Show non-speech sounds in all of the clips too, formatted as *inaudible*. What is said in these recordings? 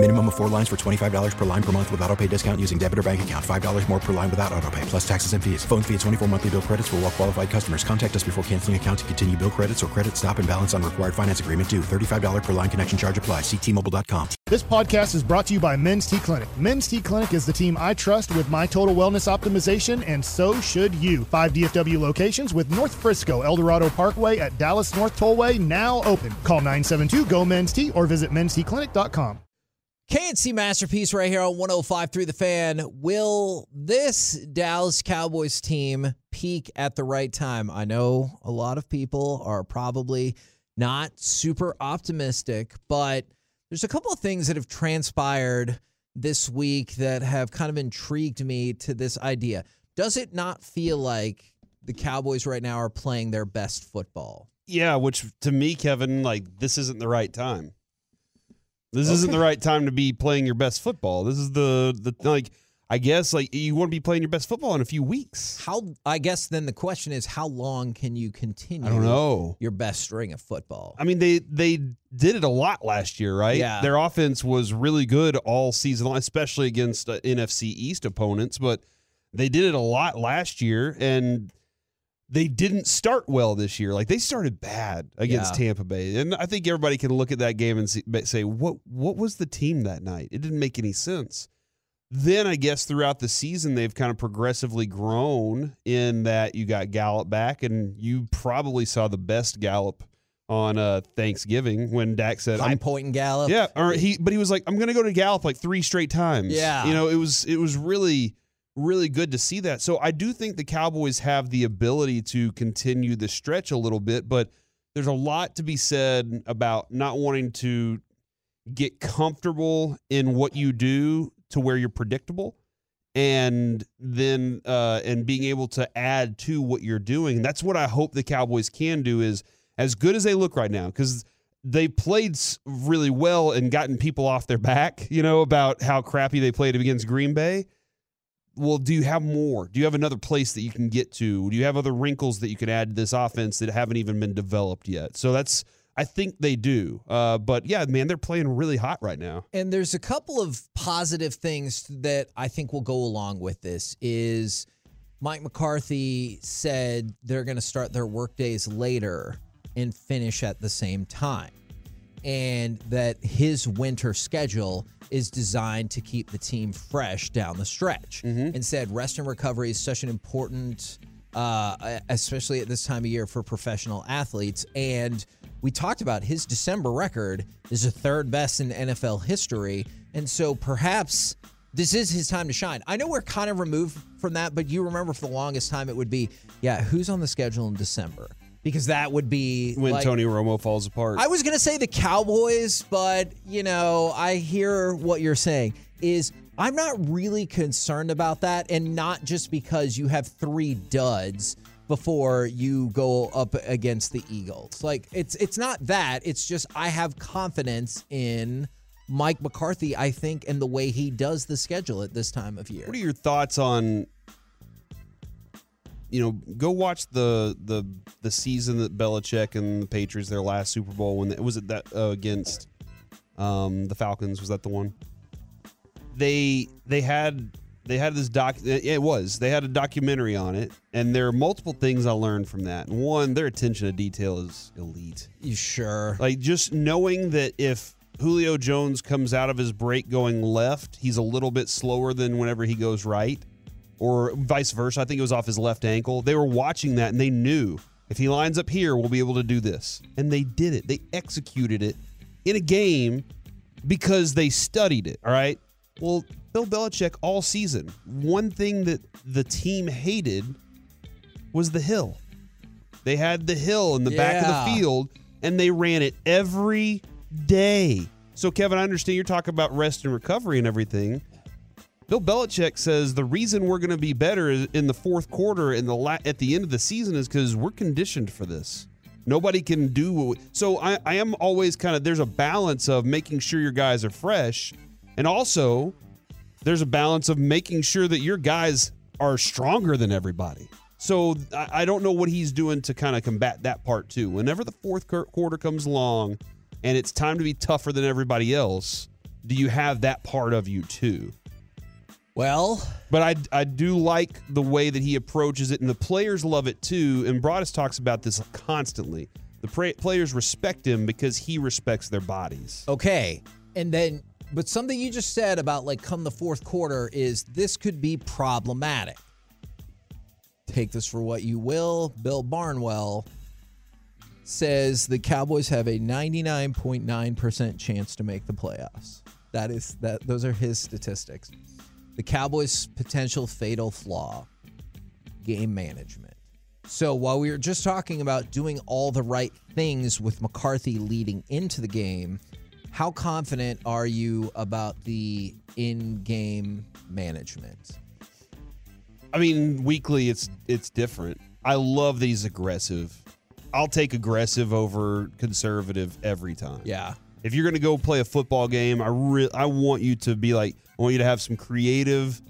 Minimum of four lines for $25 per line per month with auto pay discount using debit or bank account. $5 more per line without auto pay, plus taxes and fees. Phone fee at 24 monthly bill credits for all well qualified customers. Contact us before canceling account to continue bill credits or credit stop and balance on required finance agreement due. $35 per line connection charge apply. Ctmobile.com. This podcast is brought to you by Men's T Clinic. Men's T Clinic is the team I trust with my total wellness optimization, and so should you. Five DFW locations with North Frisco, Eldorado Parkway at Dallas North Tollway now open. Call 972 GO Men's T or visit menstclinic.com. KNC Masterpiece right here on 105.3 the fan. Will this Dallas Cowboys team peak at the right time? I know a lot of people are probably not super optimistic, but there's a couple of things that have transpired this week that have kind of intrigued me to this idea. Does it not feel like the Cowboys right now are playing their best football? Yeah, which to me, Kevin, like this isn't the right time. This isn't the right time to be playing your best football. This is the the like I guess like you want to be playing your best football in a few weeks. How I guess then the question is how long can you continue I don't know. your best string of football? I mean, they they did it a lot last year, right? Yeah. Their offense was really good all season long, especially against uh, NFC East opponents. But they did it a lot last year, and they didn't start well this year. Like they started bad against Yeah. Tampa Bay, and I think everybody can look at that game and see, say, what what was the team that night? It didn't make any sense. Then I guess throughout the season they've kind of progressively grown in that you got Gallup back, and you probably saw the best Gallup on uh, Thanksgiving when Dak said, High I'm, point and Gallup. "Yeah," or he, but he was like, "I'm going to go to Gallup like three straight times." Yeah. you know, it was it was really really good to see that. So I do think the Cowboys have the ability to continue the stretch a little bit, but there's a lot to be said about not wanting to get comfortable in what you do to where you're predictable and then uh and being able to add to what you're doing and that's what i hope the cowboys can do is as good as they look right now because they played really well and gotten people off their back you know about how crappy they played against green bay well do you have more? Do you have another place that you can get to? Do you have other wrinkles that you can add to this offense that haven't even been developed yet? So that's i think they do. Uh, but yeah man they're playing really hot right now. And there's a couple of positive things that I think will go along with this is Mike McCarthy said they're going to start their work days later and finish at the same time. And that his winter schedule is designed to keep the team fresh down the stretch. And said rest and recovery is such an important uh, especially at this time of year for professional athletes. And we talked about his December record is the third best in NFL history. And so perhaps this is his time to shine. I know we're kind of removed from that, but you remember for the longest time it would be, yeah, who's on the schedule in December? Because that would be when like- Tony Romo falls apart. I was gonna say the Cowboys, but you know, I hear what you're saying. Is I'm not really concerned about that, and not just because you have three duds before you go up against the Eagles. Like it's it's not that. It's just I have confidence in Mike McCarthy. I think and the way he does the schedule at this time of year. What are your thoughts on you know, go watch the the the season that Belichick and the Patriots their last Super Bowl when it was it that uh, against um, the Falcons was that the one? They they had they had this doc it was. They had a documentary on it and there are multiple things I learned from that. One, their attention to detail is elite. You sure? Like just knowing that if Julio Jones comes out of his break going left, he's a little bit slower than whenever he goes right, or vice versa. I think it was off his left ankle. They were watching that and they knew if he lines up here, we'll be able to do this. And they did it. They executed it in a game because they studied it. All right. Well, Bill Belichick all season, one thing that the team hated was the hill. They had the hill in the back of the field and they ran it every day. So, Kevin, I understand you're talking about rest and recovery and everything. Bill Belichick says the reason we're going to be better in the fourth quarter and the la- at the end of the season is because we're conditioned for this. Nobody can do so. I, I am always kind of there's a balance of making sure your guys are fresh, and also there's a balance of making sure that your guys are stronger than everybody. So I, I don't know what he's doing to kind of combat that part too. Whenever the fourth quarter comes along, and it's time to be tougher than everybody else, do you have that part of you too? Well, But I, I do like the way that he approaches it, and the players love it too. And Broaddus talks about this constantly. The pra- players respect him because he respects their bodies. okay. And then, but something you just said about like come the fourth quarter is this could be problematic. Take this for what you will. Bill Barnwell says the Cowboys have a 99.9% chance to make the playoffs. That is that those are his statistics. The Cowboys' potential fatal flaw, game management. So while we were just talking about doing all the right things with McCarthy leading into the game, how confident are you about the in-game management? I mean, weekly it's it's different. I love that he's aggressive. I'll take aggressive over conservative every time. Yeah. If you're going to go play a football game, I re- I want you to be like I want you to have some creative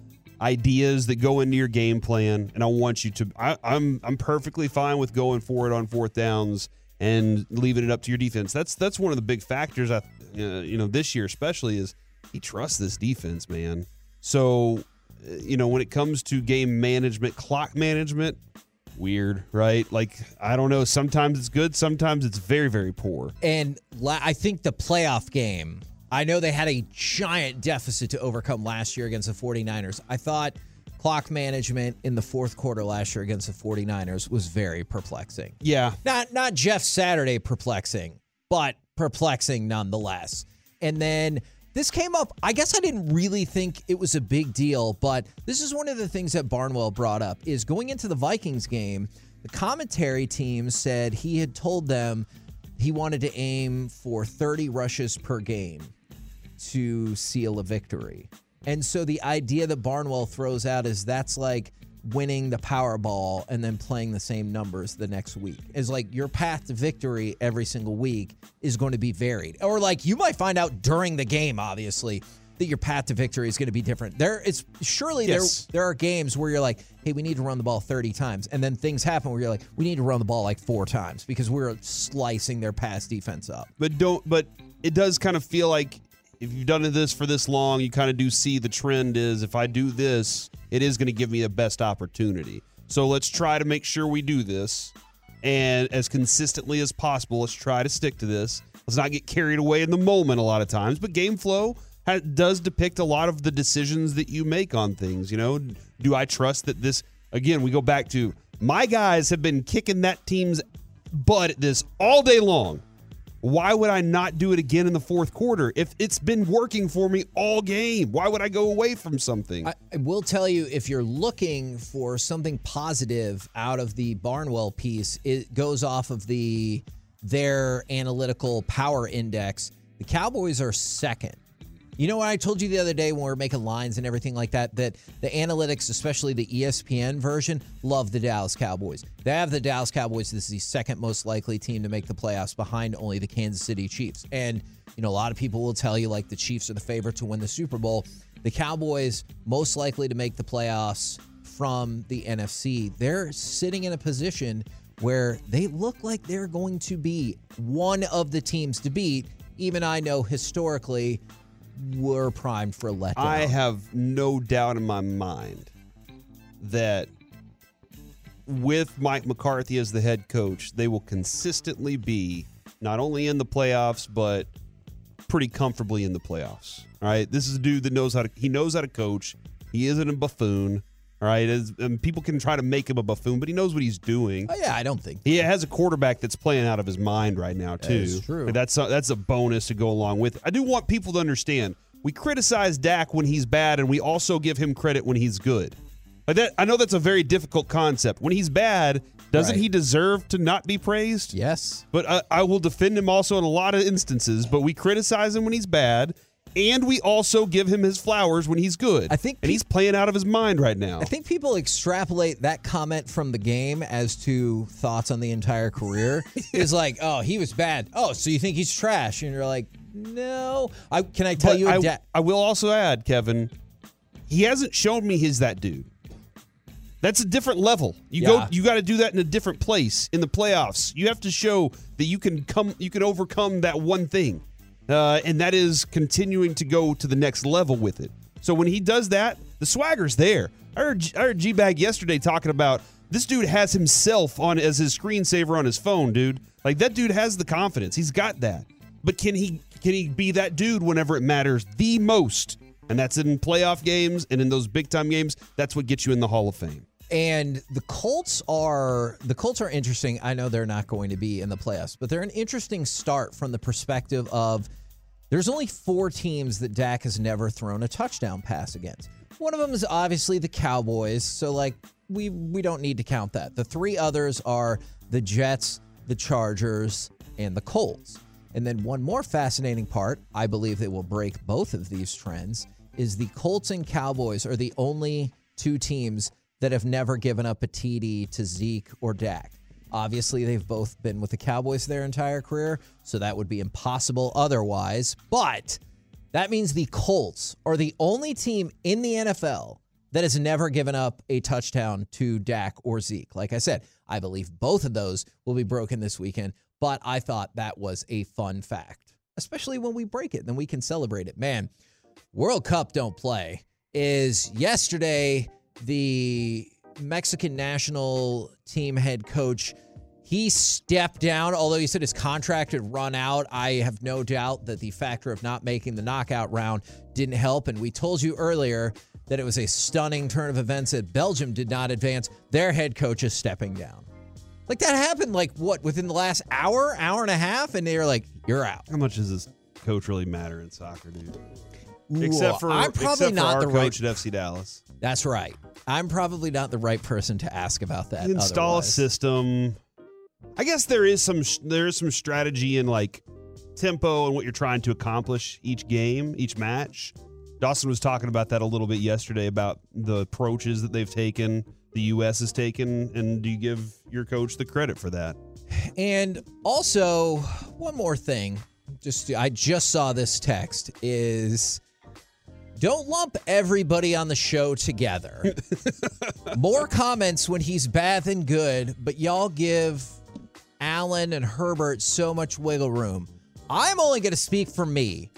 ideas that go into your game plan, and I want you to. I, I'm I'm perfectly fine with going for it on fourth downs and leaving it up to your defense. That's that's one of the big factors. I uh, you know this year especially is he trusts this defense, man. So uh, you know when it comes to game management, clock management. Weird, right? Like I don't know. Sometimes it's good. Sometimes it's very, very poor. And la- I think the playoff game, I know they had a giant deficit to overcome last year against the 49ers. I thought clock management in the fourth quarter last year against the 49ers was very perplexing. Yeah, Not not Jeff Saturday perplexing, but perplexing nonetheless. And then this came up. I guess I didn't really think it was a big deal, but this is one of the things that Barnwell brought up is going into the Vikings game, the commentary team said he had told them he wanted to aim for 30 rushes per game to seal a victory. And so the idea that Barnwell throws out is that's like winning the Powerball and then playing the same numbers the next week. Is like your path to victory every single week is going to be varied. Or like you might find out during the game, obviously, that your path to victory is going to be different. There it's surely Yes. there there are games where you're like, hey, we need to run the ball 30 times. And then things happen where you're like, we need to run the ball like four times because we're slicing their pass defense up. but don't but it does kind of feel like if you've done this for this long you kind of do see the trend is if i do this it is going to give me the best opportunity. So let's try to make sure we do this. And as consistently as possible let's try to stick to this. Let's not get carried away in the moment a lot of times but game flow ha- does depict a lot of the decisions that you make on things you know? Do i trust that this again we go back to my guys have been kicking that team's butt at this all day long why would I not do it again in the fourth quarter if it's been working for me all game? Why would I go away from something? I, I will tell you if you're looking for something positive out of the Barnwell piece, it goes off of the their analytical power index. The Cowboys are second. You know what I told you the other day when we were making lines and everything like that? That the analytics, especially the ESPN version, love the Dallas Cowboys. They have the Dallas Cowboys. This is the second most likely team to make the playoffs behind only the Kansas City Chiefs. And, you know, a lot of people will tell you like the Chiefs are the favorite to win the Super Bowl. The Cowboys, most likely to make the playoffs from the NFC, they're sitting in a position where they look like they're going to be one of the teams to beat. Even I know historically we're primed for a letdown. I have no doubt in my mind that with Mike McCarthy as the head coach, they will consistently be not only in the playoffs, but pretty comfortably in the playoffs. All right. This is a dude that knows how to he knows how to coach. He isn't a buffoon. All right. As, and people can try to make him a buffoon, but he knows what he's doing. Oh, yeah, I don't think. He has a quarterback that's playing out of his mind right now too. is true. And That's a, that's a bonus to go along with. it. I do want people to understand. We criticize Dak when he's bad, and we also give him credit when he's good. Like that, I know that's a very difficult concept. When he's bad, doesn't Right. he deserve to not be praised? Yes. But I, I will defend him also in a lot of instances. But we criticize him when he's bad, and we also give him his flowers when he's good. I think and pe- he's playing out of his mind right now. I think people extrapolate that comment from the game as to thoughts on the entire career. *laughs* Is like, oh, he was bad. Oh, so you think he's trash? And you're like, no. I can I tell But you a I, da- I will also add, Kevin, he hasn't shown me he's that dude. That's a different level. You go you got to do that in a different place in the playoffs. You have to show that you can come you can overcome that one thing. Uh, and that is continuing to go to the next level with it. So when he does that, the swagger's there. I heard, I heard G-Bag yesterday talking about this dude has himself on as his screensaver on his phone, dude. Like that dude has the confidence. He's got that. But can he can he be that dude whenever it matters the most? And that's in playoff games and in those big time games. That's what gets you in the Hall of Fame. And the Colts are the Colts are interesting. I know they're not going to be in the playoffs, but they're an interesting start from the perspective of there's only four teams that Dak has never thrown a touchdown pass against. One of them is obviously the Cowboys, so like we we don't need to count that. The three others are the Jets, the Chargers, and the Colts. And then one more fascinating part, I believe that will break both of these trends, is the Colts and Cowboys are the only two teams that have never given up a TD to Zeke or Dak. Obviously, they've both been with the Cowboys their entire career, so that would be impossible otherwise. But that means the Colts are the only team in the NFL that has never given up a touchdown to Dak or Zeke. Like I said, I believe both of those will be broken this weekend, but I thought that was a fun fact, especially when we break it, then we can celebrate it. Man, World Cup don't play is yesterday the Mexican national team head coach he stepped down although he said his contract had run out. I have no doubt that the factor of not making the knockout round didn't help. And we told you earlier that it was a stunning turn of events that belgium did not advance. Their head coach is stepping down. Like that happened like what within the last hour hour and a half? And they were like you're out. How much does this coach really matter in soccer, dude? Except for I'm probably not the coach right at FC Dallas. That's right. I'm probably not the right person to ask about that. You install otherwise. a system. I guess there is some there is some strategy in like tempo and what you're trying to accomplish each game, each match. Dawson was talking about that a little bit yesterday about the approaches that they've taken, the U.S. has taken, and do you give your coach the credit for that? And also, one more thing. Just I just saw this text is don't lump everybody on the show together. *laughs* More comments when he's bad than good, but y'all give Allen and Herbert so much wiggle room. I'm only going to speak for me.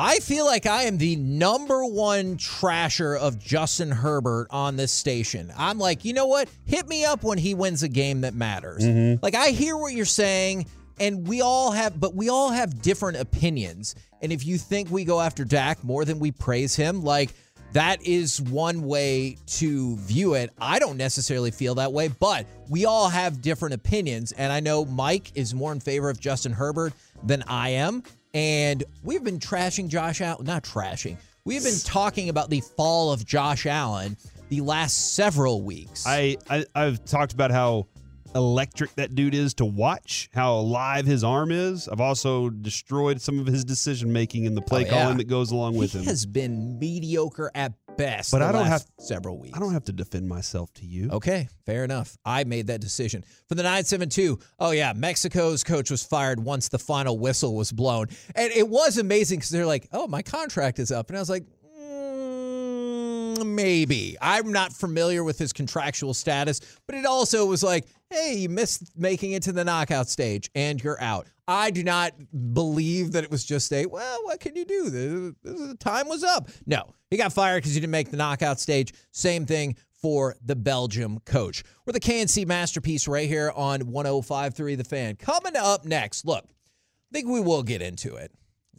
I feel like I am the number one trasher of Justin Herbert on this station. I'm like, you know what? Hit me up when he wins a game that matters. Mm-hmm. Like, I hear what you're saying, and we all have, but we all have different opinions. And if you think we go after Dak more than we praise him, like, that is one way to view it. I don't necessarily feel that way, but we all have different opinions. And I know Mike is more in favor of Justin Herbert than I am. And we've been trashing Josh Allen, not trashing. We've been talking about the fall of Josh Allen the last several weeks. I, I I've talked about how electric that dude is to watch, how alive his arm is. I've also destroyed some of his decision making in the play Oh, yeah. calling that goes along with he him. has been mediocre at best. But the I don't last have- several weeks. I don't have to defend myself to you. Okay, fair enough. I made that decision. For the 972, oh yeah, Mexico's coach was fired once the final whistle was blown. And it was amazing because they're like, oh, my contract is up. And I was like, mm, maybe. I'm not familiar with his contractual status, but it also was like, hey, you missed making it to the knockout stage and you're out. I do not believe that it was just a, well, what can you do? The, the time was up. No, he got fired because he didn't make the knockout stage. Same thing for the Belgium coach. We're the KNC masterpiece right here on 105.3 The Fan. Coming up next, look, I think we will get into it.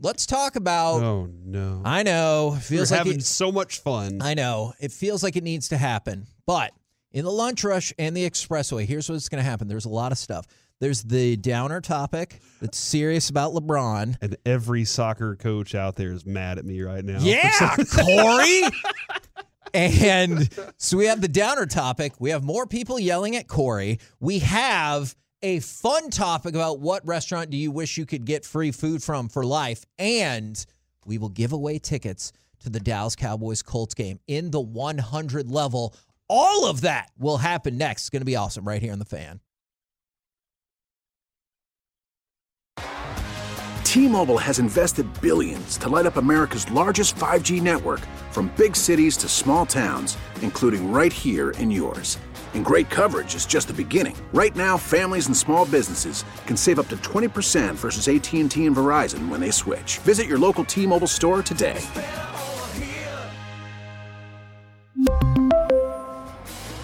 Let's talk about. Oh no. I know. It We're feels like having it, so much fun. I know. It feels like it needs to happen. But in the lunch rush and the expressway, here's what's going to happen. There's a lot of stuff. There's the downer topic that's serious about LeBron. and every soccer coach out there is mad at me right now. *laughs* Yeah, Corey. and so we have the downer topic. We have more people yelling at Corey. We have a fun topic about what restaurant do you wish you could get free food from for life. And we will give away tickets to the Dallas Cowboys Colts game in the 100 level. All of that will happen next. It's going to be awesome right here on the fan. T-Mobile has invested billions to light up America's largest 5G network from big cities to small towns, including right here in yours. And great coverage is just the beginning. Right now, families and small businesses can save up to 20% versus AT&T and Verizon when they switch. Visit your local T-Mobile store today.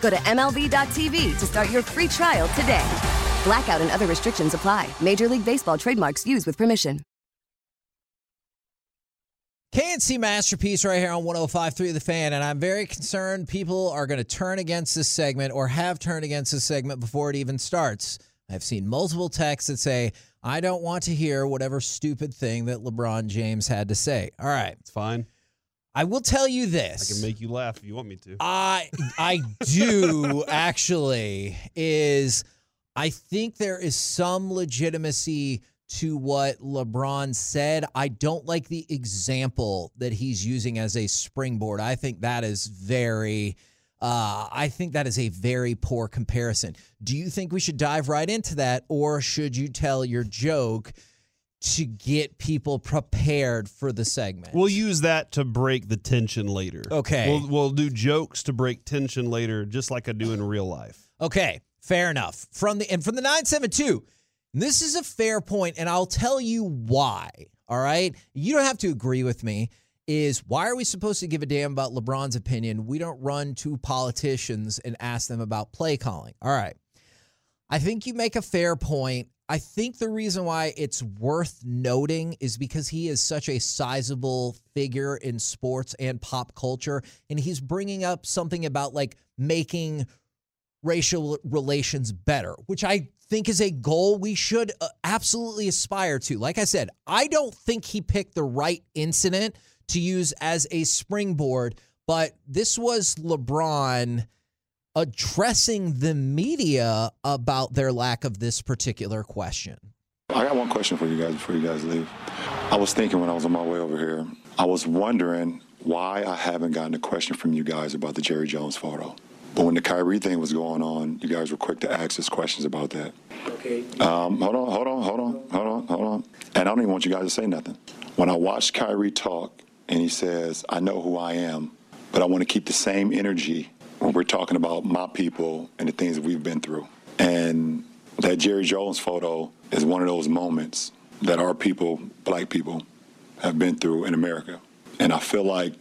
Go to MLB.tv to start your free trial today. Blackout and other restrictions apply. Major League Baseball trademarks used with permission. KNC Masterpiece right here on 105.3 The Fan, and I'm very concerned people are going to turn against this segment or have turned against this segment before it even starts. I've seen multiple texts that say, I don't want to hear whatever stupid thing that LeBron James had to say. All right. It's fine. I will tell you this. I can make you laugh if you want me to. I I do *laughs* actually is I think there is some legitimacy to what LeBron said. I don't like the example that he's using as a springboard. I think that is very uh, I think that is a very poor comparison. Do you think we should dive right into that, or should you tell your joke to get people prepared for the segment? We'll use that to break the tension later. Okay. We'll, we'll do jokes to break tension later, just like I do in real life. Okay, fair enough. From the and from the 972, this is a fair point, and I'll tell you why. All right. You don't have to agree with me. Is why are we supposed to give a damn about LeBron's opinion? We don't run to politicians and ask them about play calling. All right. I think you make a fair point. I think the reason why it's worth noting is because he is such a sizable figure in sports and pop culture. And he's bringing up something about like making racial relations better, which I think is a goal we should uh, absolutely aspire to. Like I said, I don't think he picked the right incident to use as a springboard, but this was LeBron addressing the media about their lack of this particular question. I got one question for you guys before you guys leave. I was thinking when I was on my way over here, I was wondering why I haven't gotten a question from you guys about the Jerry Jones photo. But when the Kyrie thing was going on, you guys were quick to ask us questions about that. Okay. Um, hold on, hold on, hold on, hold on, hold on. And I don't even want you guys to say nothing. When I watched Kyrie talk and he says, I know who I am, but I want to keep the same energy when we're talking about my people and the things that we've been through. And that Jerry Jones photo is one of those moments that our people, black people, have been through in America. And I feel like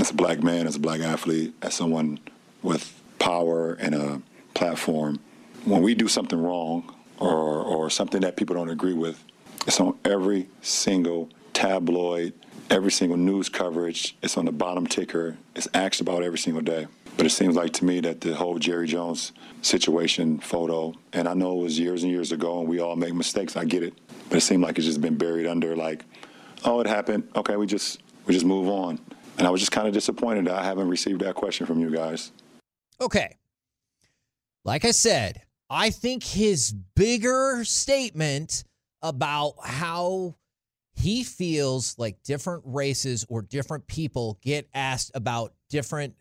as a black man, as a black athlete, as someone with power and a platform, when we do something wrong or, or something that people don't agree with, it's on every single tabloid, every single news coverage. It's on the bottom ticker. It's asked about every single day. But it seems like to me that the whole Jerry Jones situation photo, and I know it was years and years ago and we all make mistakes, I get it. But it seemed like it's just been buried under like, oh, it happened. Okay, we just we just move on. And I was just kind of disappointed that I haven't received that question from you guys. Okay. Like I said, I think his bigger statement about how he feels like different races or different people get asked about different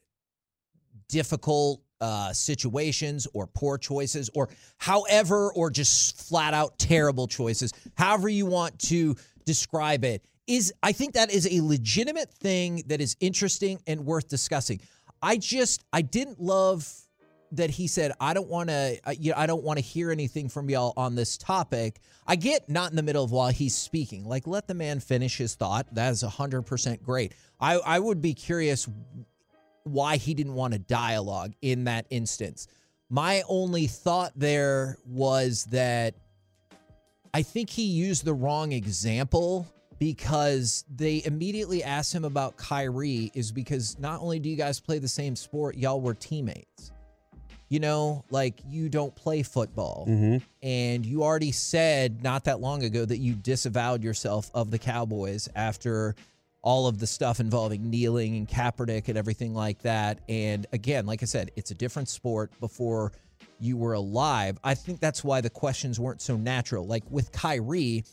difficult uh, situations or poor choices or however, or just flat out terrible choices, however you want to describe it, is I think that is a legitimate thing that is interesting and worth discussing. I just I didn't love that he said I don't want to you know, I don't want to hear anything from y'all on this topic. I get not in the middle of while he's speaking. Like let the man finish his thought. That is 100% great. I I would be curious why he didn't want a dialogue in that instance. My only thought there was that I think he used the wrong example because they immediately asked him about Kyrie is because not only do you guys play the same sport, y'all were teammates. You know, like you don't play football. Mm-hmm. And you already said not that long ago that you disavowed yourself of the Cowboys after all of the stuff involving kneeling and Kaepernick and everything like that. And again, like I said, it's a different sport before you were alive. I think that's why the questions weren't so natural. Like with Kyrie,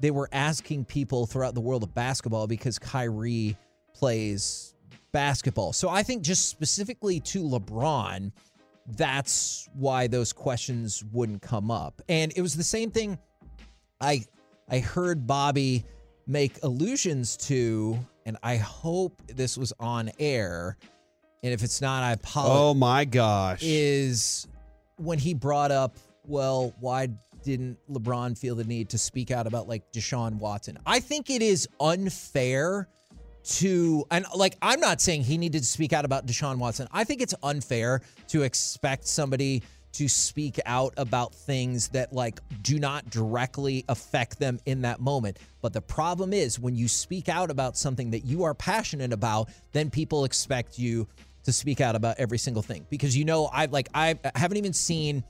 they were asking people throughout the world of basketball because Kyrie plays basketball. So I think just specifically to LeBron, that's why those questions wouldn't come up. And it was the same thing I I heard Bobby make allusions to and I hope this was on air. And if it's not, I apologize. Oh my gosh. Is when he brought up, well, why didn't LeBron feel the need to speak out about like Deshaun Watson? I think it is unfair to, and like, I'm not saying he needed to speak out about Deshaun Watson. I think it's unfair to expect somebody to speak out about things that like do not directly affect them in that moment. But the problem is when you speak out about something that you are passionate about, then people expect you to speak out about every single thing because you know I've like I haven't even seen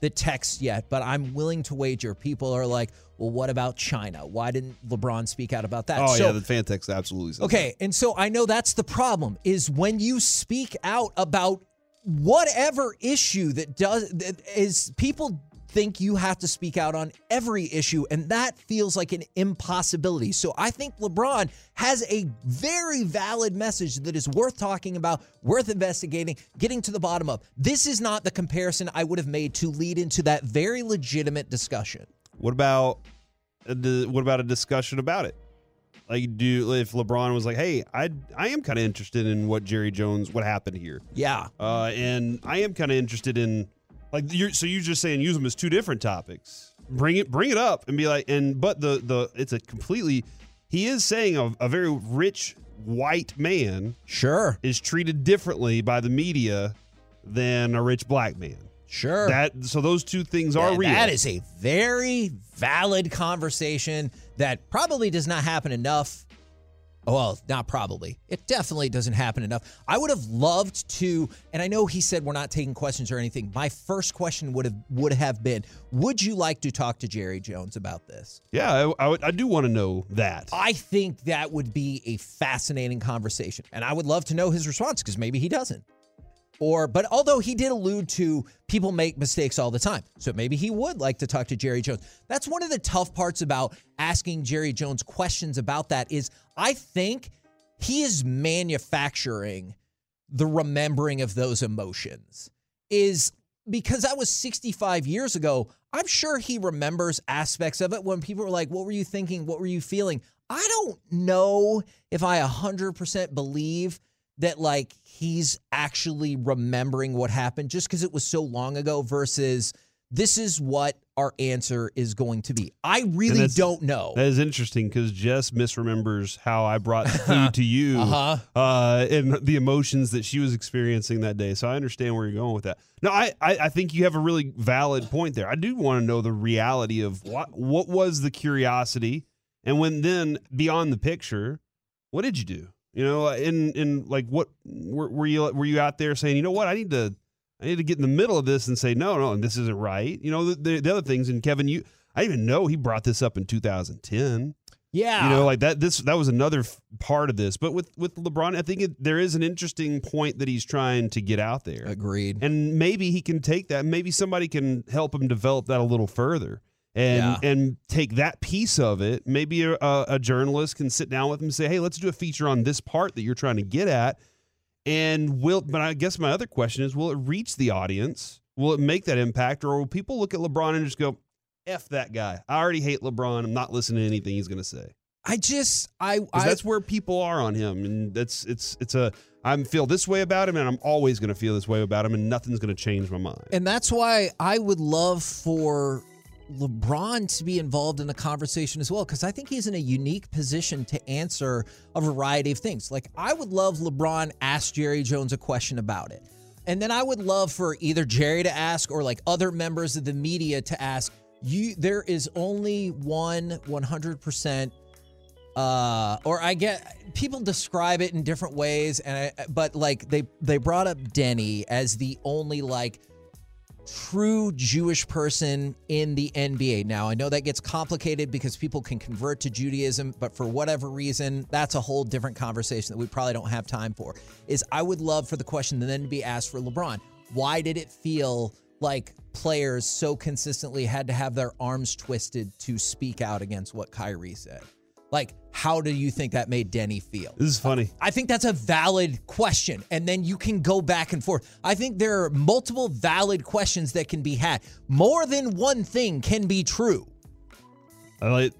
the text yet, but I'm willing to wager people are like, well, what about China? Why didn't LeBron speak out about that? Oh So- yeah, the fan text absolutely. says Okay, and so I know that's the problem is when you speak out about whatever issue that does that is people think you have to speak out on every issue and that feels like an impossibility. So I think LeBron has a very valid message that is worth talking about, worth investigating, getting to the bottom of. This is not the comparison I would have made to lead into that very legitimate discussion. What about uh, a, what about a discussion about it? Like, do if LeBron was like, "Hey, I I am kind of interested in what Jerry Jones, what happened here, Yeah. uh, and I am kind of interested in like you're so you're just saying use them as two different topics. Bring it bring it up and be like, and but the the it's a completely he is saying a, a very rich white man Sure. is treated differently by the media than a rich black man. Sure. That so those two things are That- real. That is a very valid conversation that probably does not happen enough. Oh, well, not probably. It definitely doesn't happen enough. I would have loved to, and I know he said we're not taking questions or anything. My first question would have would have been, would you like to talk to Jerry Jones about this? Yeah, I, I, would- I do want to know that. I think that would be a fascinating conversation. And I would love to know his response because maybe he doesn't. Or, but although he did allude to people make mistakes all the time. So maybe he would like to talk to Jerry Jones. That's one of the tough parts about asking Jerry Jones questions about that is I think he is manufacturing the remembering of those emotions is because that was 65 years ago. I'm sure he remembers aspects of it when people were like, What were you thinking? What were you feeling? I don't know if I 100% believe that like he's actually remembering what happened just because it was so long ago versus this is what our answer is going to be. I really don't know. That is interesting because Jess misremembers how I brought *laughs* food to you Uh-huh. uh, and the emotions that she was experiencing that day. So I understand where you're going with that. No, I, I, I think you have a really valid point there. I do want to know the reality of what what was the curiosity, and when then beyond the picture, what did you do? You know, in in like what were, were you were you out there saying, you know what, I need to I need to get in the middle of this and say, no, no, this isn't right. You know, the, the, the other things. And Kevin, you, I even know he brought this up in 2010. yeah. You know, like that. This that was another f- part of this. But with with LeBron, I think it, there is an interesting point that he's trying to get out there. Agreed. And maybe he can take that. Maybe somebody can help him develop that a little further. And Yeah. and take that piece of it. Maybe a, a, uh, a journalist can sit down with him and say, "Hey, let's do a feature on this part that you're trying to get at." And will, but I guess my other question is, will it reach the audience? Will it make that impact, or will people look at LeBron and just go, "F that guy"? I already hate LeBron. I'm not listening to anything he's going to say. I just I, I that's where people are on him, and that's it's it's a I'm feel this way about him, and I'm always going to feel this way about him, and nothing's going to change my mind. And that's why I would love for LeBron to be involved in the conversation as well, because I think he's in a unique position to answer a variety of things. Like, I would love LeBron ask Jerry Jones a question about it. And then I would love for either Jerry to ask or like other members of the media to ask, you there is only one 100% uh or i get people describe it in different ways and I, but like they they brought up Deni as the only like true jewish person in the nba now i know that gets complicated because people can convert to judaism but for whatever reason that's a whole different conversation that we probably don't have time for. Is i would love for the question to then be asked for lebron. Why did it feel like players so consistently had to have their arms twisted to speak out against what Kyrie said. Like, how do you think that made Deni feel? This is funny. I think that's a valid question. And then you can go back and forth. I think there are multiple valid questions that can be had. More than one thing can be true. I like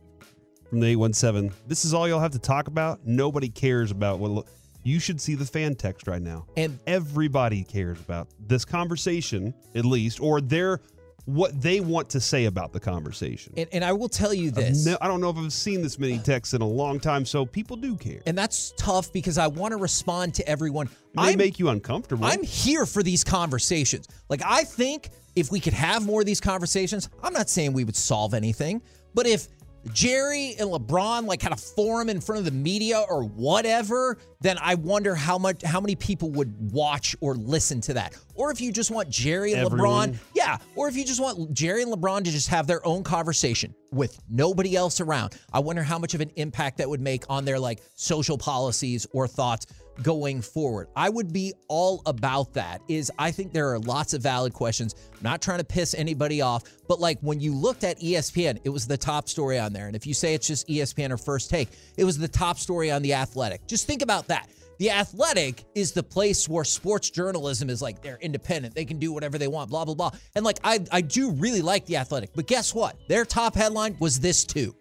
from the 817. This is all you'll have to talk about. Nobody cares about what. You should see the fan text right now. And everybody cares about this conversation, at least, or their what they want to say about the conversation. And, and I will tell you this. ne- I don't know if I've seen this many texts in a long time, so people do care. and that's tough because I want to respond to everyone. I'm- make you uncomfortable. I'm here for these conversations. Like, I think if we could have more of these conversations, I'm not saying we would solve anything, but if Jerry and LeBron like had a forum in front of the media or whatever, then I wonder how much how many people would watch or listen to that. Or if you just want Jerry and Everyone. LeBron, yeah, or if you just want Jerry and LeBron to just have their own conversation with nobody else around. I wonder how much of an impact that would make on their like social policies or thoughts going forward. I would be all about that. Is I think there are lots of valid questions. I'm not trying to piss anybody off, but like when you looked at ESPN, it was the top story on there. And if you say it's just ESPN or first take, it was the top story on the athletic. Just think about that. The Athletic is the place where sports journalism is like they're independent. They can do whatever they want, blah, blah, blah. And like I, I do really like the Athletic, but guess what? Their top headline was this too.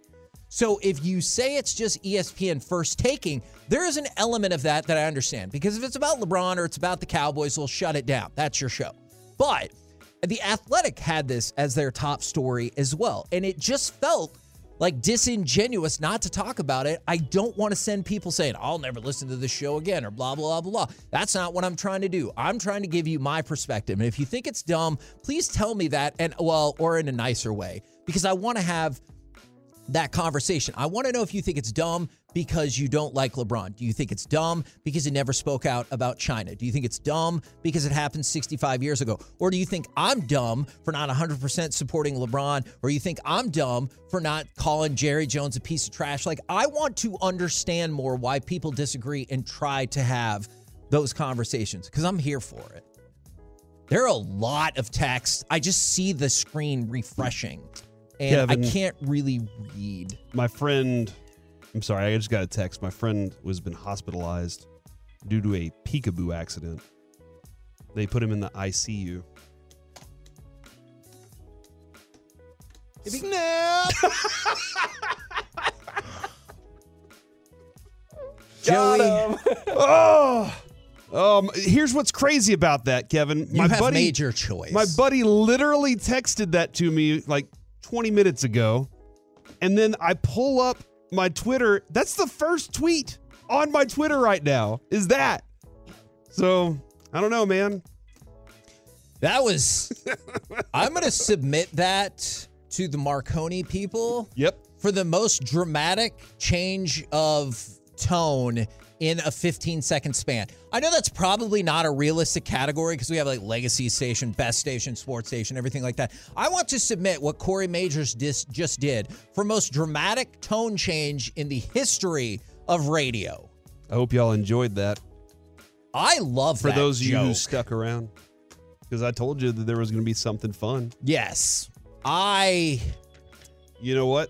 So if you say it's just ESPN first taking, there is an element of that that I understand because if it's about LeBron or it's about the Cowboys, they'll shut it down. That's your show. But the Athletic had this as their top story as well. And it just felt like disingenuous not to talk about it. I don't want to send people saying, I'll never listen to this show again or blah, blah, blah, blah. That's not what I'm trying to do. I'm trying to give you my perspective. And if you think it's dumb, please tell me that and well, or in a nicer way, because I want to have that conversation. I want to know if you think it's dumb because you don't like LeBron. Do you think it's dumb because he never spoke out about China? Do you think it's dumb because it happened 65 years ago? Or do you think I'm dumb for not 100% supporting LeBron? Or you think I'm dumb for not calling Jerry Jones a piece of trash? Like, I want to understand more why people disagree and try to have those conversations because I'm here for it. There are a lot of texts. I just see the screen refreshing and Kevin. I can't really read. My friend, I'm sorry, I just got a text. My friend was been hospitalized due to a peekaboo accident. They put him in the ICU. Snap! *laughs* Joey, oh. Um, here's what's crazy about that, Kevin. you have made your choice. My buddy literally texted that to me like 20 minutes ago. And then I pull up my Twitter. That's the first tweet on my Twitter right now. Is that? So, I don't know, man. That was. *laughs* I'm going to submit that to the Marconi people. Yep. For the most dramatic change of tone in a 15 second span. I know that's probably not a realistic category because we have like legacy station, best station, sports station, everything like that. I want to submit what Corey Majors dis- just did for most dramatic tone change in the history of radio. I hope y'all enjoyed that. I love For those of you who stuck around, because I told you that there was going to be something fun. Yes. I You know what?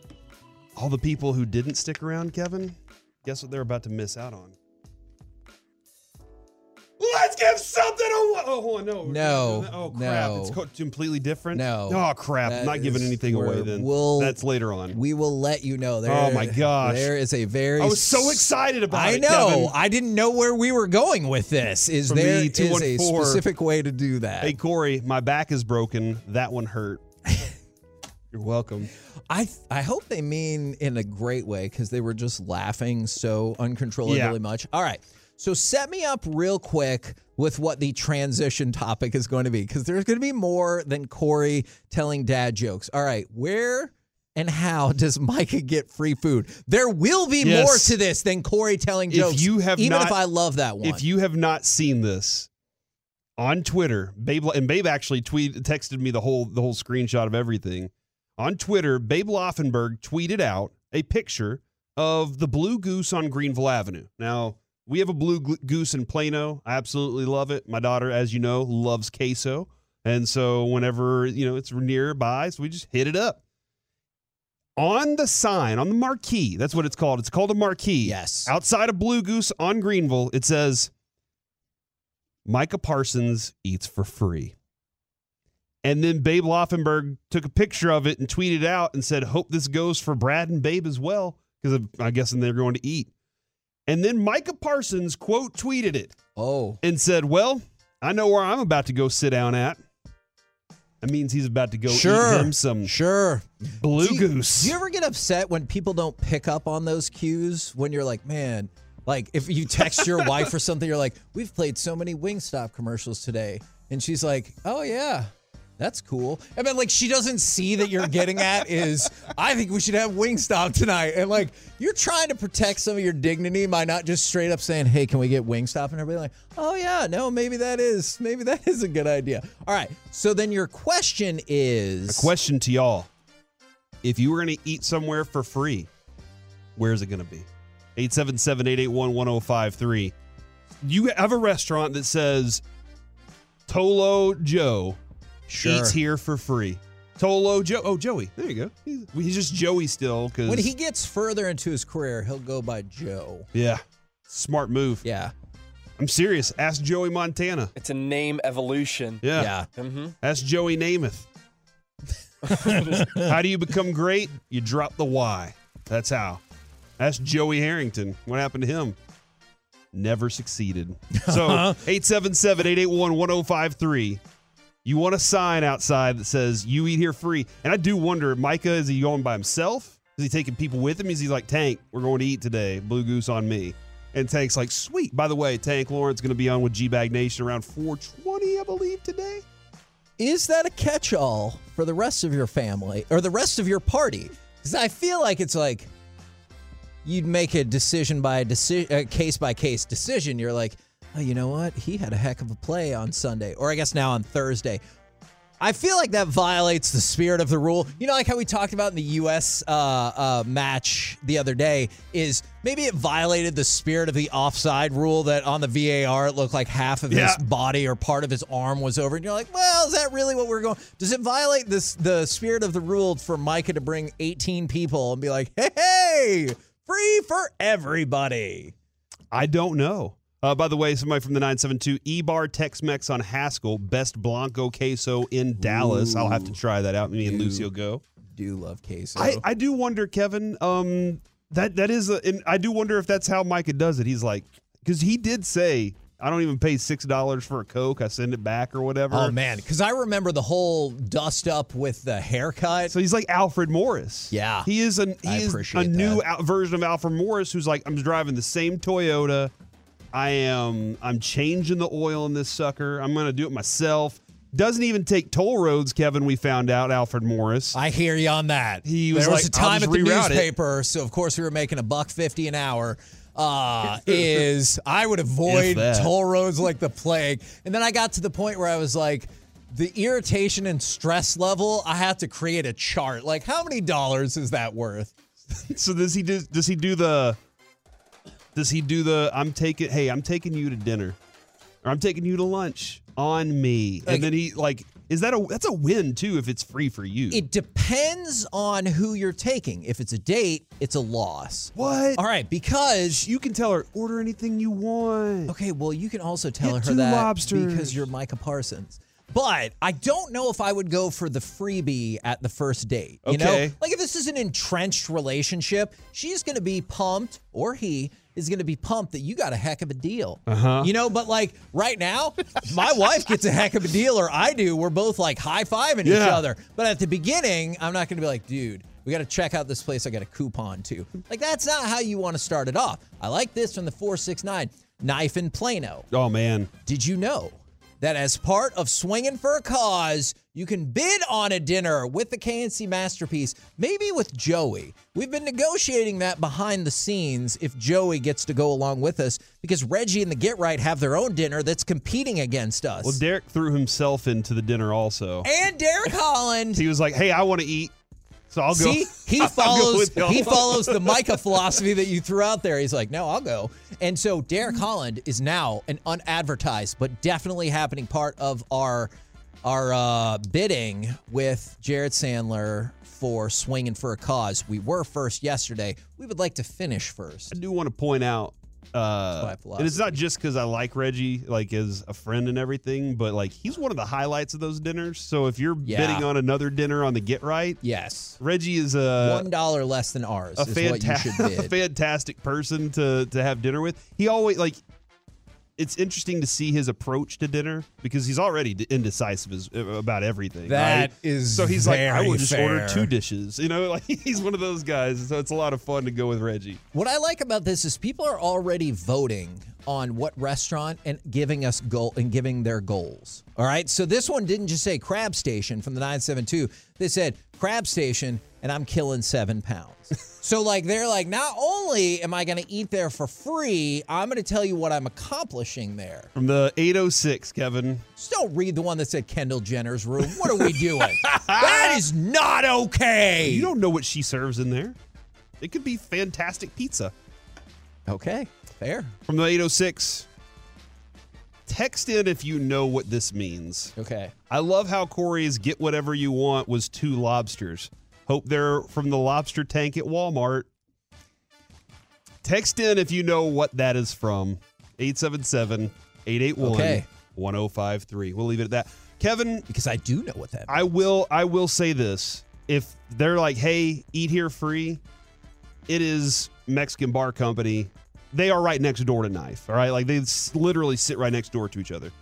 All the people who didn't stick around, Kevin, guess what they're about to miss out on? Let's give something away. Oh, hold on, no. No, Oh crap! no. It's completely different. No. Oh crap! That not giving anything away. Then we'll- that's later on. We will let you know. There, Oh, my gosh. There is a very. I was so excited about I it, know. Kevin. I didn't know where we were going with this. Is For there me, is a specific way to do that? Hey Corey, my back is broken. That one hurt. *laughs* You're welcome. I I hope they mean in a great way because they were just laughing so uncontrollably Yeah. much. All right. So set me up real quick with what the transition topic is going to be because there's going to be more than Corey telling dad jokes. All right. Where and how *laughs* does Micah get free food? There will be Yes. more to this than Corey telling jokes. If you have even not- if I love that one. If you have not seen this on Twitter, Babe and Babe actually tweeted texted me the whole the whole screenshot of everything. On Twitter, Babe Laufenberg tweeted out a picture of the blue goose on Greenville Avenue. Now, we have a blue goose in Plano. I absolutely love it. My daughter, as you know, loves queso. And so whenever, you know, it's nearby, so we just hit it up. On the sign, on the marquee, that's what it's called. It's called a marquee. Yes. Outside of Blue Goose on Greenville, it says Micah Parsons eats for free. And then Babe Laufenberg took a picture of it and tweeted out and said, Hope this goes for Brad and Babe as well, because I guess they're going to eat. And then Micah Parsons quote tweeted it oh, and said, Well, I know where I'm about to go sit down at. That means he's about to go Sure. eat him some sure. blue Do you- goose. Do you ever get upset when people don't pick up on those cues? When you're like, man, like if you text your *laughs* wife or something, you're like, we've played so many Wingstop commercials today. And she's like, oh, yeah. That's cool. And then, like, she doesn't see that you're getting at is, I think we should have Wingstop tonight. And, like, you're trying to protect some of your dignity by not just straight up saying, hey, can we get Wingstop? And everybody like, oh, yeah, no, maybe that is, maybe that is a good idea. All right. So then your question is, A question to y'all. If you were going to eat somewhere for free, where's it going to be? 877 881 1053. You have a restaurant that says Tolo Joe Sure. eats here for free. Tolo Joe. Oh, Joey. There you go. He's, he's just Joey still. Cause, When he gets further into his career, he'll go by Joe. yeah. Smart move. Yeah. I'm serious. Ask Joey Montana. It's a name evolution. Yeah. Yeah. Mm-hmm. Ask Joey Namath. *laughs* how do you become great? You drop the Y. That's how. Ask Joey Harrington. What happened to him? Never succeeded. So *laughs* 877 881 1053. You want a sign outside that says you eat here free. And I do wonder, Micah, is he going by himself? Is he taking people with him? Is he like, Tank, we're going to eat today. Blue Goose on me. And Tank's like, sweet. By the way, Tank Lawrence going to be on with G Bag Nation around 420, I believe, today. Is that a catch all for the rest of your family or the rest of your party? Because I feel like it's like you'd make a decision by a decision, case by case decision. You're like, oh, you know what? He had a heck of a play on Sunday, or I guess now on Thursday. I feel like that violates the spirit of the rule. You know, like how we talked about in the U.S. Uh, uh, match the other day, is maybe it violated the spirit of the offside rule that on the VAR it looked like half of Yeah. his body or part of his arm was over. And you're like, well, is that really what we're going? Does it violate this the spirit of the rule for Micah to bring 18 people and be like, hey, hey free for everybody? I don't know. Uh, by the way, somebody from the 972 E Bar Tex Mex on Haskell, best Blanco queso in Dallas. I'll have to try that out. Me and Lucio go. Do love queso. I, I do wonder, Kevin. Um, that that is, a, and I do wonder if that's how Micah does it. He's like, because he did say, I don't even pay six dollars for a Coke. I send it back or whatever. Oh man, because I remember the whole dust up with the haircut. So he's like Alfred Morris. Yeah. he is an I he is appreciate a new that. out version of Alfred Morris who's like, I'm driving the same Toyota. I am I'm changing the oil in this sucker. I'm gonna do it myself. Doesn't even take toll roads, Kevin. We found out Alfred Morris. I hear you on that. He was there was a time at the reroute it." newspaper, so of course we were making a buck fifty an hour. Uh, *laughs* is I would avoid toll roads like the plague, and then I got to the point where I was like, the irritation and stress level. I have to create a chart. Like, how many dollars is that worth? *laughs* so does he do does he do the does he do the I'm taking hey, I'm taking you to dinner. Or I'm taking you to lunch on me. Like- and then he like is that a that's a win too if it's free for you. It depends on who you're taking. If it's a date, it's a loss. What? All right, because you can tell her order anything you want. Okay, well, you can also tell Get her that lobsters. because you're Micah Parsons. But I don't know if I would go for the freebie at the first date. You know, Okay. like if this is an entrenched relationship, she's going to be pumped, or he is going to be pumped that you got a heck of a deal. Uh-huh. You know, but like right now, my wife gets a heck of a deal, or I do. We're both like high fiving each other. But at the beginning, I'm not going to be like, dude, we got to check out this place I got a coupon to. Like, that's not how you want to start it off. I like this from the 469 Knife in Plano. Oh man. Did you know that as part of Swinging for a Cause, you can bid on a dinner with the K&C Masterpiece, maybe with Joey? We've been negotiating that behind the scenes if Joey gets to go along with us because Reggie and the Get Right have their own dinner that's competing against us. Well, Derek threw himself into the dinner also. and Derek *laughs* Holland. He was like, "Hey, I want to eat." So I'll go. See, *laughs* he follows he follows the *laughs* Micah philosophy that you threw out there. He's like, no, I'll go. And so Derek mm-hmm. Holland is now an unadvertised but definitely happening part of our our uh, bidding with Jared Sandler for swinging for a cause. We were first yesterday. We would like to finish first. I do want to point out, uh, and it's not just because I like Reggie, like as a friend and everything, but like he's one of the highlights of those dinners. So if you're Yeah. bidding on another dinner on the Get Right, Yes, Reggie is a one dollar less than ours a, is what you fanta- *laughs* a fantastic person to to have dinner with. He always like. It's interesting to see his approach to dinner because he's already indecisive as, uh, about everything. That right? is so he's like, I very will just order two dishes. You know, *laughs* like he's one of those guys. So it's a lot of fun to go with Reggie. What I like about this is people are already voting on what restaurant and giving us goal and giving their goals. All right. So this one didn't just say Crab Station from the 972. They said Crab Station and I'm killing seven pounds. *laughs* so like they're like, not only am I gonna eat there for free, I'm gonna tell you what I'm accomplishing there. From the 806, Kevin. Just don't read the one that said Kendall Jenner's room. What are we doing? *laughs* that is not okay. You don't know what she serves in there. It could be fantastic pizza. Okay. Fair. From the 806, text in if you know what this means. Okay. I love how Corey's get whatever you want was two lobsters. Hope they're from the lobster tank at Walmart. Text in if you know what that is from. 877 881 1053. We'll leave it at that. Kevin, Because I do know what that I will I will say this. If they're like, hey, eat here free, it is Mexican bar company. They are right next door to Knife. All right. Like they literally sit right next door to each other.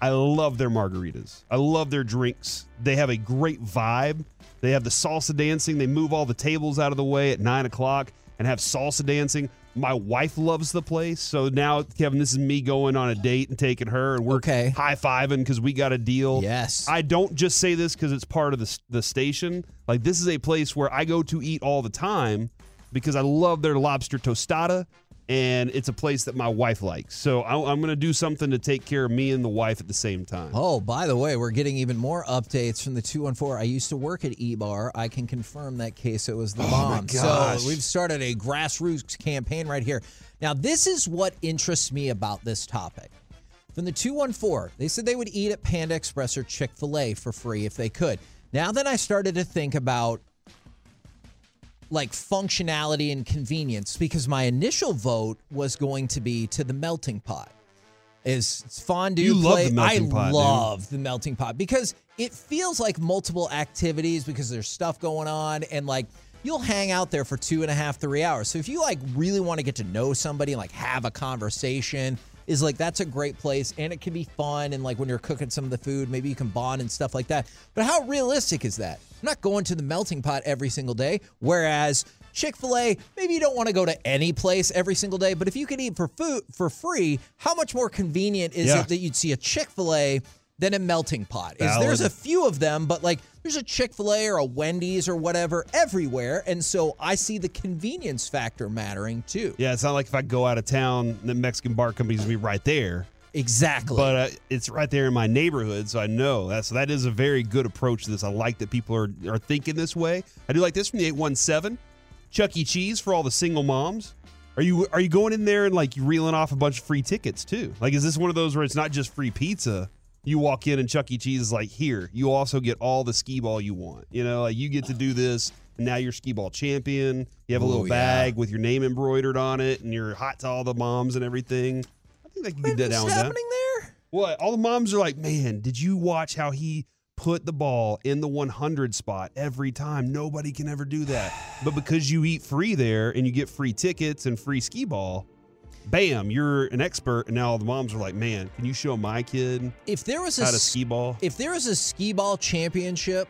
I love their margaritas. I love their drinks. They have a great vibe. They have the salsa dancing. They move all the tables out of the way at nine o'clock and have salsa dancing. My wife loves the place. So now, Kevin, this is me going on a date and taking her, and we're Okay. high fiving because we got a deal. Yes. I don't just say this because it's part of the, the station. Like, this is a place where I go to eat all the time because I love their lobster tostada, and it's a place that my wife likes. So I, I'm going to do something to take care of me and the wife at the same time. Oh, by the way, we're getting even more updates from the 214. I used to work at E-Bar. I can confirm that queso is the oh bomb. So we've started a grassroots campaign right here. Now, this is what interests me about this topic. From the 214, they said they would eat at Panda Express or Chick fil A for free if they could. Now then I started to think about like functionality and convenience, because my initial vote was going to be to the melting pot is fondue. You love the melting I pot, dude. love the melting pot because it feels like multiple activities because there's stuff going on and like you'll hang out there for two and a half, three hours. So if you like really want to get to know somebody and like have a conversation, is like that's a great place and it can be fun and like when you're cooking some of the food, maybe you can bond and stuff like that. But how realistic is that? I'm not going to the melting pot every single day. Whereas Chick fil A, maybe you don't want to go to any place every single day, but if you can eat for food for free, how much more convenient is Yeah. it that you'd see a Chick fil A than a melting pot? Is there's a few of them, but like there's a Chick fil A or a Wendy's or whatever everywhere. And so I see the convenience factor mattering too. Yeah, it's not like if I go out of town, the Mexican bar company's gonna be right there. Exactly. But uh, it's right there in my neighborhood, so I know that's that is a very good approach to this. I like that people are are thinking this way. I do like this from the eight one seven, Chuck E. Cheese for all the single moms. Are you are you going in there and like reeling off a bunch of free tickets too? Like, is this one of those where it's not just free pizza, you walk in and Chuck E. Cheese is like, here, you also get all the skee ball you want. You know, like you get to do this. And now you're skee ball champion. You have a Ooh, little yeah. bag with your name embroidered on it, and you're hot to all the moms and everything. I think they can get that down What's with that. happening there? What? All the moms are like, man, did you watch how he put the ball in the 100 spot every time? Nobody can ever do that. But because you eat free there and you get free tickets and free skee ball, bam, you're an expert. And now all the moms are like, man, can you show my kid If there was a how to s- skee ball? if there was a skee ball championship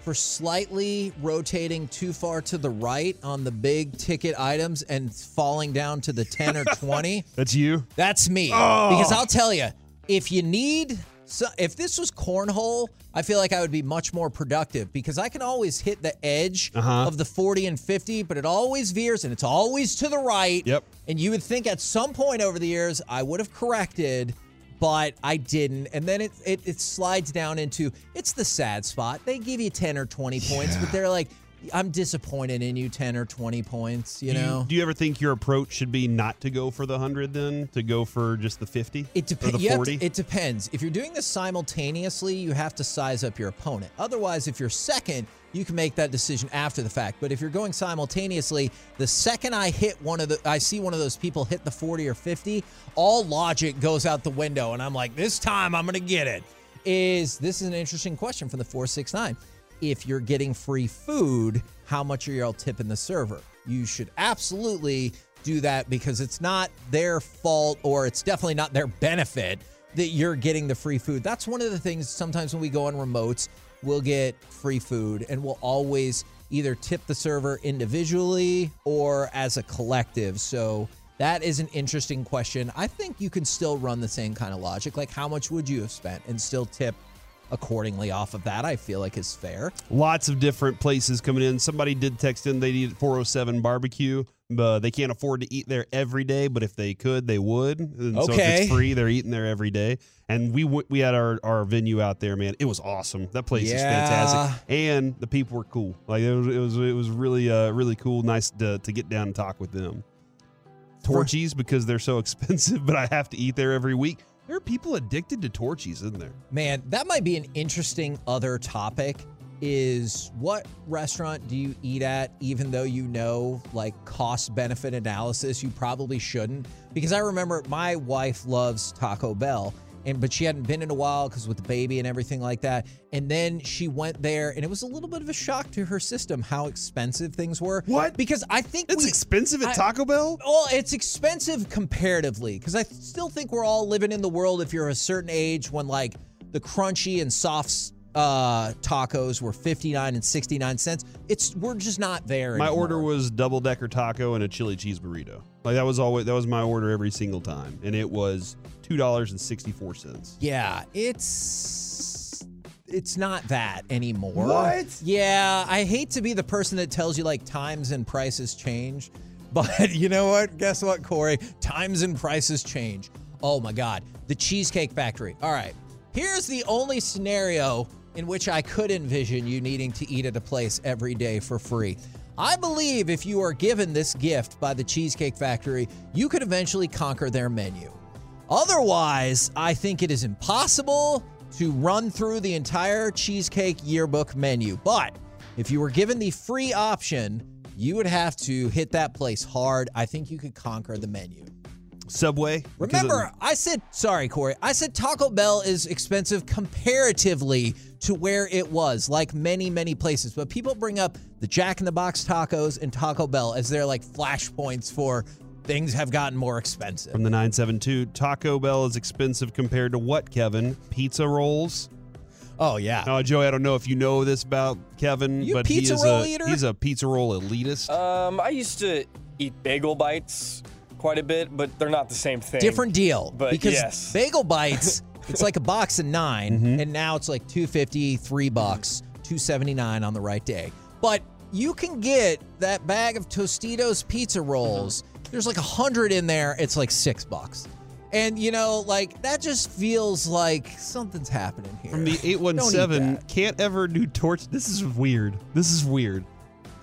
for slightly rotating too far to the right on the big ticket items and falling down to the 10 or *laughs* 20, That's you? that's me. Oh. Because I'll tell you, if you need so if this was cornhole, I feel like I would be much more productive because I can always hit the edge Uh-huh. of the 40 and 50, but it always veers and it's always to the right. Yep. And you would think at some point over the years I would have corrected, but I didn't. And then it, it it slides down into it's the sad spot. They give you 10 or 20 points, but they're like, I'm disappointed in you 10 or 20 points, you Do know? do you ever think your approach should be not to go for the 100 then? To go for just the 50? It depends. It depends. If you're doing this simultaneously, you have to size up your opponent. Otherwise, if you're second, you can make that decision after the fact. But if you're going simultaneously, the second I hit one of the, I see one of those people hit the 40 or 50, all logic goes out the window, and I'm like, this time I'm gonna get it. Is this is an interesting question from the 469? If you're getting free food, how much are y'all tipping the server? You should absolutely do that because it's not their fault or it's definitely not their benefit that you're getting the free food. That's one of the things sometimes when we go on remotes, we'll get free food and we'll always either tip the server individually or as a collective. So that is an interesting question. I think you can still run the same kind of logic. Like, how much would you have spent and still tip accordingly off of that? I feel like is fair. Lots of different places coming in. Somebody did text in they need 407 barbecue. But they can't afford to eat there every day, but if they could, they would. And So if it's free, they're eating there every day. And we w- we had our, our venue out there, man. It was awesome. That place is fantastic, and the people were cool. Like it was it was it was really uh really cool. Nice to to get down and talk with them. Torchy's because they're so *laughs* expensive, but I have to eat there every week. There are people addicted to Torchy's, isn't there? Man, that might be an interesting other topic is what restaurant do you eat at even though you know like cost benefit analysis you probably shouldn't because I remember my wife loves Taco Bell and but she hadn't been in a while cuz with the baby and everything like that and then she went there and it was a little bit of a shock to her system how expensive things were What? because I think It's we- expensive at I- Taco Bell. well, it's expensive comparatively because I still think we're all living in the world if you're a certain age when like the crunchy and soft uh, tacos were 59 and 69 cents. It's we're just not there. My anymore. order was double decker taco and a chili cheese burrito. Like that was always that was my order every single time, and it was two dollars and sixty four cents. Yeah, it's it's not that anymore. What? Yeah, I hate to be the person that tells you like times and prices change, *laughs* but you know what? Guess what, Corey? Times and prices change. Oh my God, the Cheesecake Factory. All right, here's the only scenario in which I could envision you needing to eat at a place every day for free. I believe if you are given this gift by the Cheesecake Factory, you could eventually conquer their menu. Otherwise, I think it is impossible to run through the entire cheesecake yearbook menu. But if you were given the free option, you would have to hit that place hard. I think you could conquer the menu. Subway. Remember, of- I said, sorry, Corey, I said Taco Bell is expensive comparatively to where it was, like many, many places. But people bring up the Jack in the Box tacos and Taco Bell as their like flashpoints for things have gotten more expensive. from the nine seven two, Taco Bell is expensive compared to what? Kevin, pizza rolls. Oh, yeah. Oh, Joey, I don't know if you know this about Kevin, You but pizza he is roll a eater? he's a pizza roll elitist. Um, I used to eat bagel bites quite a bit, but they're not the same thing. Different deal. But because yes. bagel bites, *laughs* it's like a box of 9 Mm-hmm. and now it's like 250, 3 bucks, 279 on the right day. But you can get that bag of Tostitos pizza rolls. There's like a hundred in there. It's like six bucks. And you know, like that just feels like something's happening here. From the *laughs* 817, can't ever do torch. This is weird. This is weird.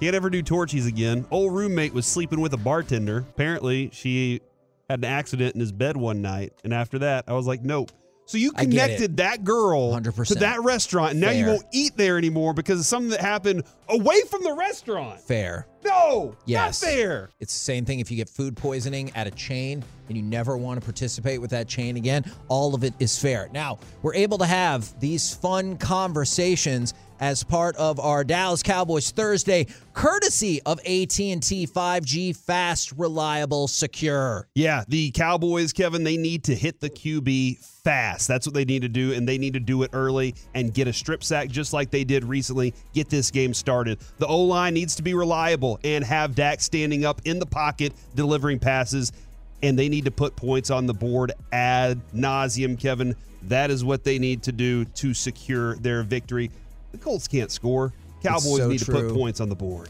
Can't ever do Torchy's again. Old roommate was sleeping with a bartender. Apparently, she had an accident in his bed one night. And after that, I was like, nope. So you I get it. connected that girl 100%. to that restaurant, and now you won't eat there anymore because of something that happened away from the restaurant. Fair. No, Yes. not fair. It's the same thing if you get food poisoning at a chain and you never want to participate with that chain again. All of it is fair. Now, we're able to have these fun conversations as part of our Dallas Cowboys Thursday courtesy of AT&T 5G fast, reliable, secure. Yeah, the Cowboys, Kevin, they need to hit the QB fast. That's what they need to do, and they need to do it early and get a strip sack just like they did recently. Get this game started. The O line needs to be reliable and have Dak standing up in the pocket delivering passes, and they need to put points on the board ad nauseum, Kevin. That is what they need to do to secure their victory. The Colts can't score. Cowboys so need to put points on the board.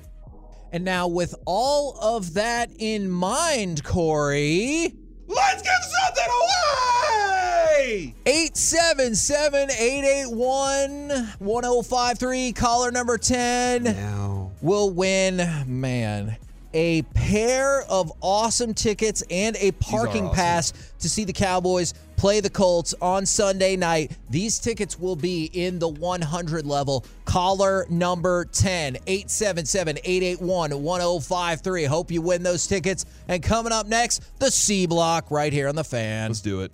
And now, with all of that in mind, Corey. Let's give something away! 877 881 1053, caller number 10 Now. will win, man, a pair of awesome tickets and a parking awesome. pass to see the Cowboys play the Colts on Sunday night. These tickets will be in the 100 level. Caller number 10, 877 881 1053. Hope you win those tickets. And coming up next, the C block right here on the fan. Let's do it.